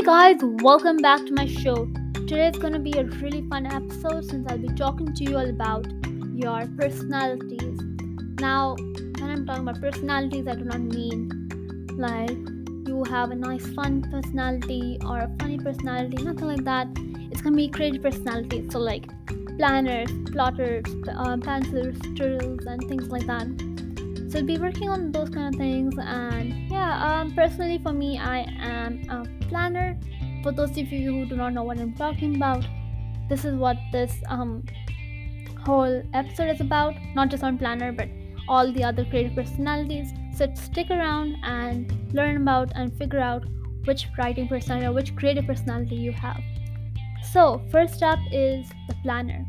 Hey guys, welcome back to my show. Today is to be a really fun episode since I'll be talking to you all about your personalities. Now, when I'm talking about personalities, I do not mean like you have a nice, fun personality or a funny personality, nothing like that. It's to be creative personalities, so like planners, plotters, uh, pencilers, turtles, and things like that so I'll be working on those kind of things and yeah um, personally for me i am a planner. For those of you who do not know what i'm talking about this is what this um, whole episode is about. Not just on planner but all the other creative personalities. So stick around and learn about and figure out which writing personality or which creative personality you have. So first up is the planner.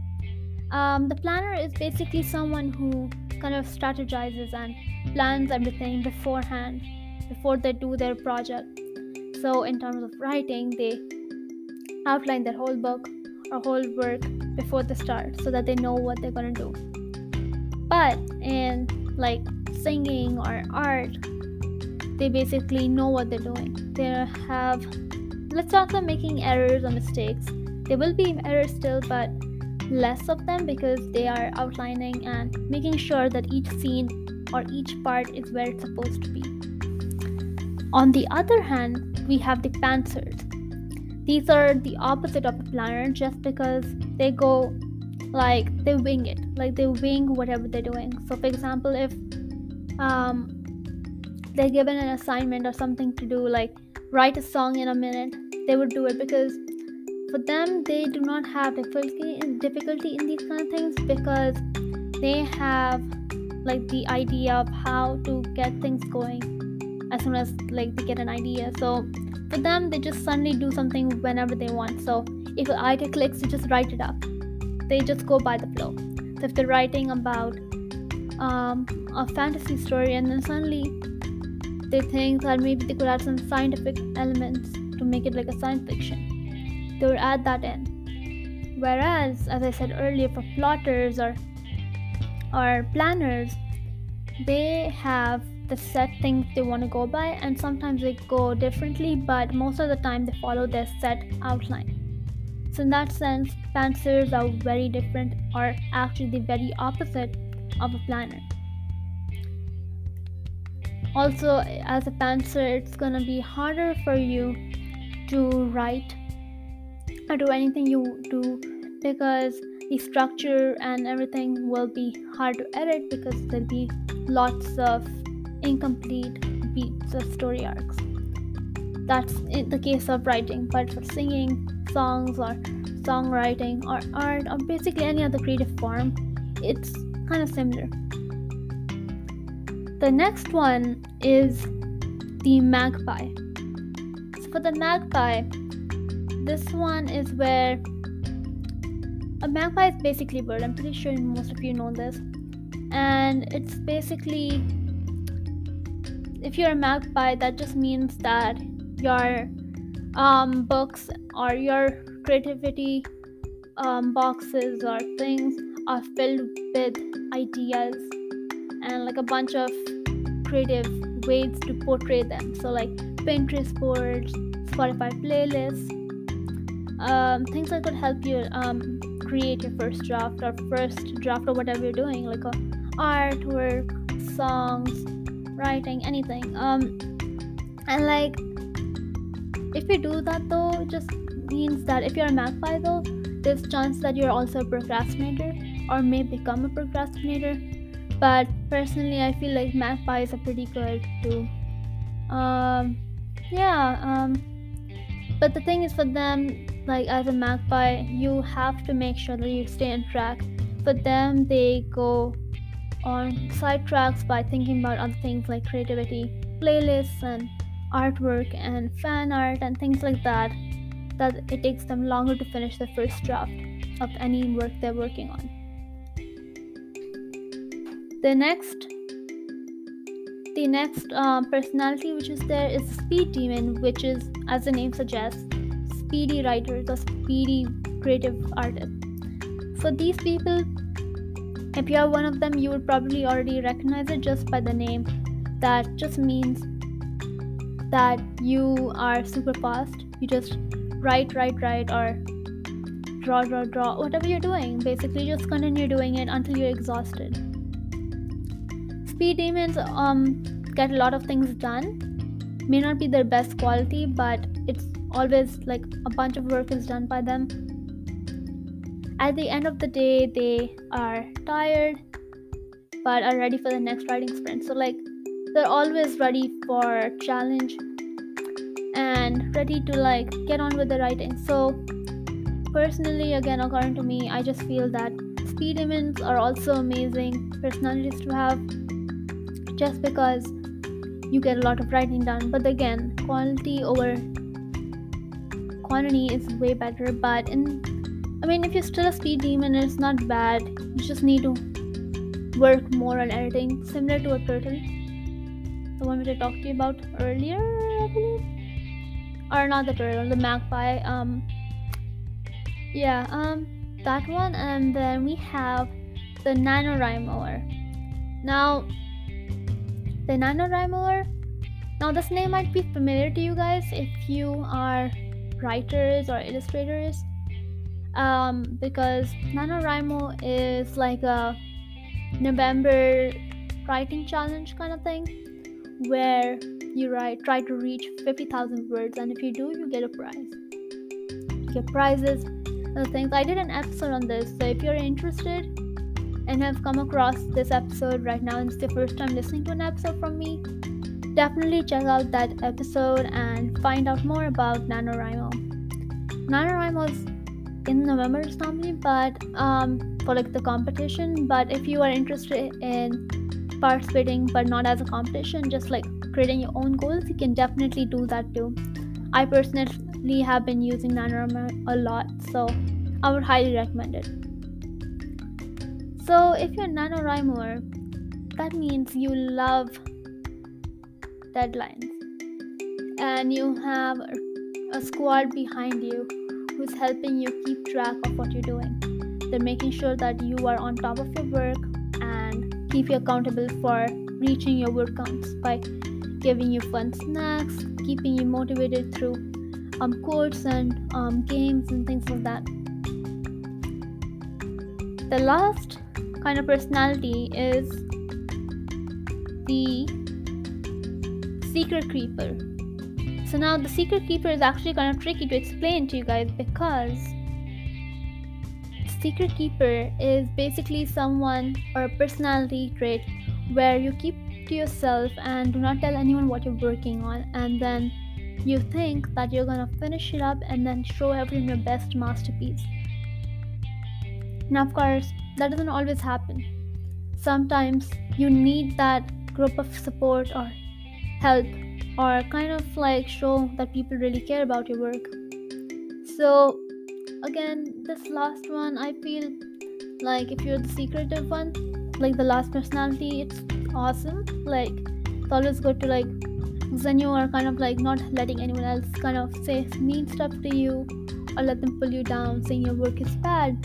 Um, the planner is basically someone who kind of strategizes and plans everything beforehand before they do their project. So, in terms of writing, they outline their whole book or whole work before they start so that they know what they're gonna do. But in like singing or art, they basically know what they're doing. They have, let's talk about making errors or mistakes. There will be errors still, but less of them because they are outlining and making sure that each scene or each part is where it's supposed to be. On the other hand, we have the pantsers. These are the opposite of a planner just because they go like they wing it, like they wing whatever they're doing. So, for example, if um, they're given an assignment or something to do, like write a song in a minute, they would do it because for them they do not have difficulty in difficulty in these kind of things because they have like the idea of how to get things going as soon as like they get an idea. So for them they just suddenly do something whenever they want. So if an idea clicks they just write it up. They just go by the flow. So if they're writing about um, a fantasy story and then suddenly they think that maybe they could add some scientific elements to make it like a science fiction they would add that in. Whereas, as I said earlier, for plotters or or planners, they have the set things they want to go by, and sometimes they go differently, but most of the time they follow their set outline. So, in that sense, pantsers are very different, or actually the very opposite of a planner. Also, as a pantser, it's gonna be harder for you to write or do anything you do because the structure and everything will be hard to edit because there'll be lots of incomplete beats of story arcs. That's in the case of writing, but for singing, songs, or songwriting, or art, or basically any other creative form, it's kind of similar. The next one is the magpie. So for the magpie, this one is where a magpie is basically bird. I'm pretty sure most of you know this. And it's basically, if you're a magpie, that just means that your um, books or your creativity um, boxes or things are filled with ideas and like a bunch of creative ways to portray them. So, like Pinterest boards, Spotify playlists, um, things that could help you um, create your first draft or first draft or whatever you're doing, like a artwork, songs, writing, anything. Um, and like, if you do that though, it just means that if you're a magpie though, there's chance that you're also a procrastinator or may become a procrastinator. But personally, I feel like magpies are pretty good too. Um, yeah. Um, but the thing is, for them, like as a magpie you have to make sure that you stay on track for them they go on sidetracks by thinking about other things like creativity playlists and artwork and fan art and things like that that it takes them longer to finish the first draft of any work they're working on the next the next um, personality which is there is speed demon which is as the name suggests speedy writers or speedy creative artists. so these people, if you are one of them, you would probably already recognize it just by the name. That just means that you are super fast you just write, write, write, or draw, draw, draw, whatever you're doing. Basically, just continue doing it until you're exhausted. Speed demons um, get a lot of things done. May not be their best quality, but it's always like a bunch of work is done by them. At the end of the day, they are tired but are ready for the next writing sprint. So, like, they're always ready for challenge and ready to like get on with the writing. So, personally, again, according to me, I just feel that speed demons are also amazing personalities to have just because you get a lot of writing done. But again, quality over quantity is way better. But in I mean, if you're still a speed demon, it's not bad. You just need to work more on editing, similar to a turtle the one which I talked to you about earlier, I believe, or not the turtle, the magpie. Um, yeah, um, that one, and then we have the NaNoWriMoer. Now, the NaNoWriMoer. Now, this name might be familiar to you guys if you are writers or illustrators, um, because NaNoWriMo is like a November writing challenge kind of thing where you write try to reach 50,000 words and if you do you get a prize. You get prizes and things I did an episode on this so if you're interested and have come across this episode right now and it's the first time listening to an episode from me definitely check out that episode and find out more about NaNoWriMo. NaNoWriMo is in November normally but um for like the competition. But if you are interested in participating but not as a competition just like creating your own goals you can definitely do that too. I personally have been using NaNoWriMo a lot so i would highly recommend it. So if you're a NaNoWriMer that means you love deadlines. And you have a squad behind you who's helping you keep track of what you're doing they're making sure that you are on top of your work and keep you accountable for reaching your work counts by giving you fun snacks, keeping you motivated through um, quotes and um, games and things like that. The last kind of personality is the secret keeper. So now the secret keeper is actually kind of tricky to explain to you guys because secret keeper is basically someone or a personality trait where you keep to yourself and do not tell anyone what you're working on and then you think that you're gonna finish it up and then show everyone your best masterpiece. Now of course that doesn't always happen. Sometimes you need that group of support or help or kind of like show that people really care about your work. So again this last one i feel like if you're the secretive one like the last personality it's awesome. Like it's always good to like then you are kind of like not letting anyone else kind of say mean stuff to you or let them pull you down saying your work is bad.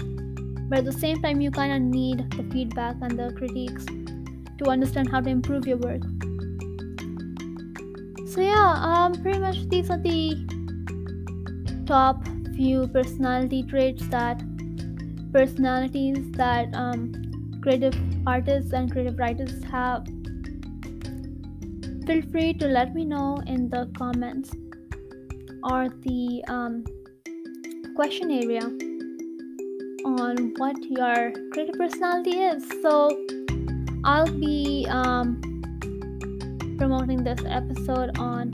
But at the same time you kind of need the feedback and the critiques to understand how to improve your work so yeah um pretty much these are the top few personality traits that personalities that um, creative artists and creative writers have. Feel free to let me know in the comments or the um, question area on what your creative personality is. So i'll be um, promoting this episode on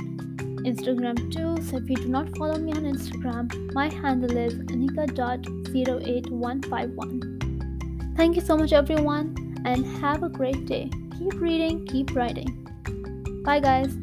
Instagram too. So if you do not follow me on Instagram, my handle is anika.08151. Thank you so much, everyone, and have a great day. Keep reading, keep writing. Bye, guys.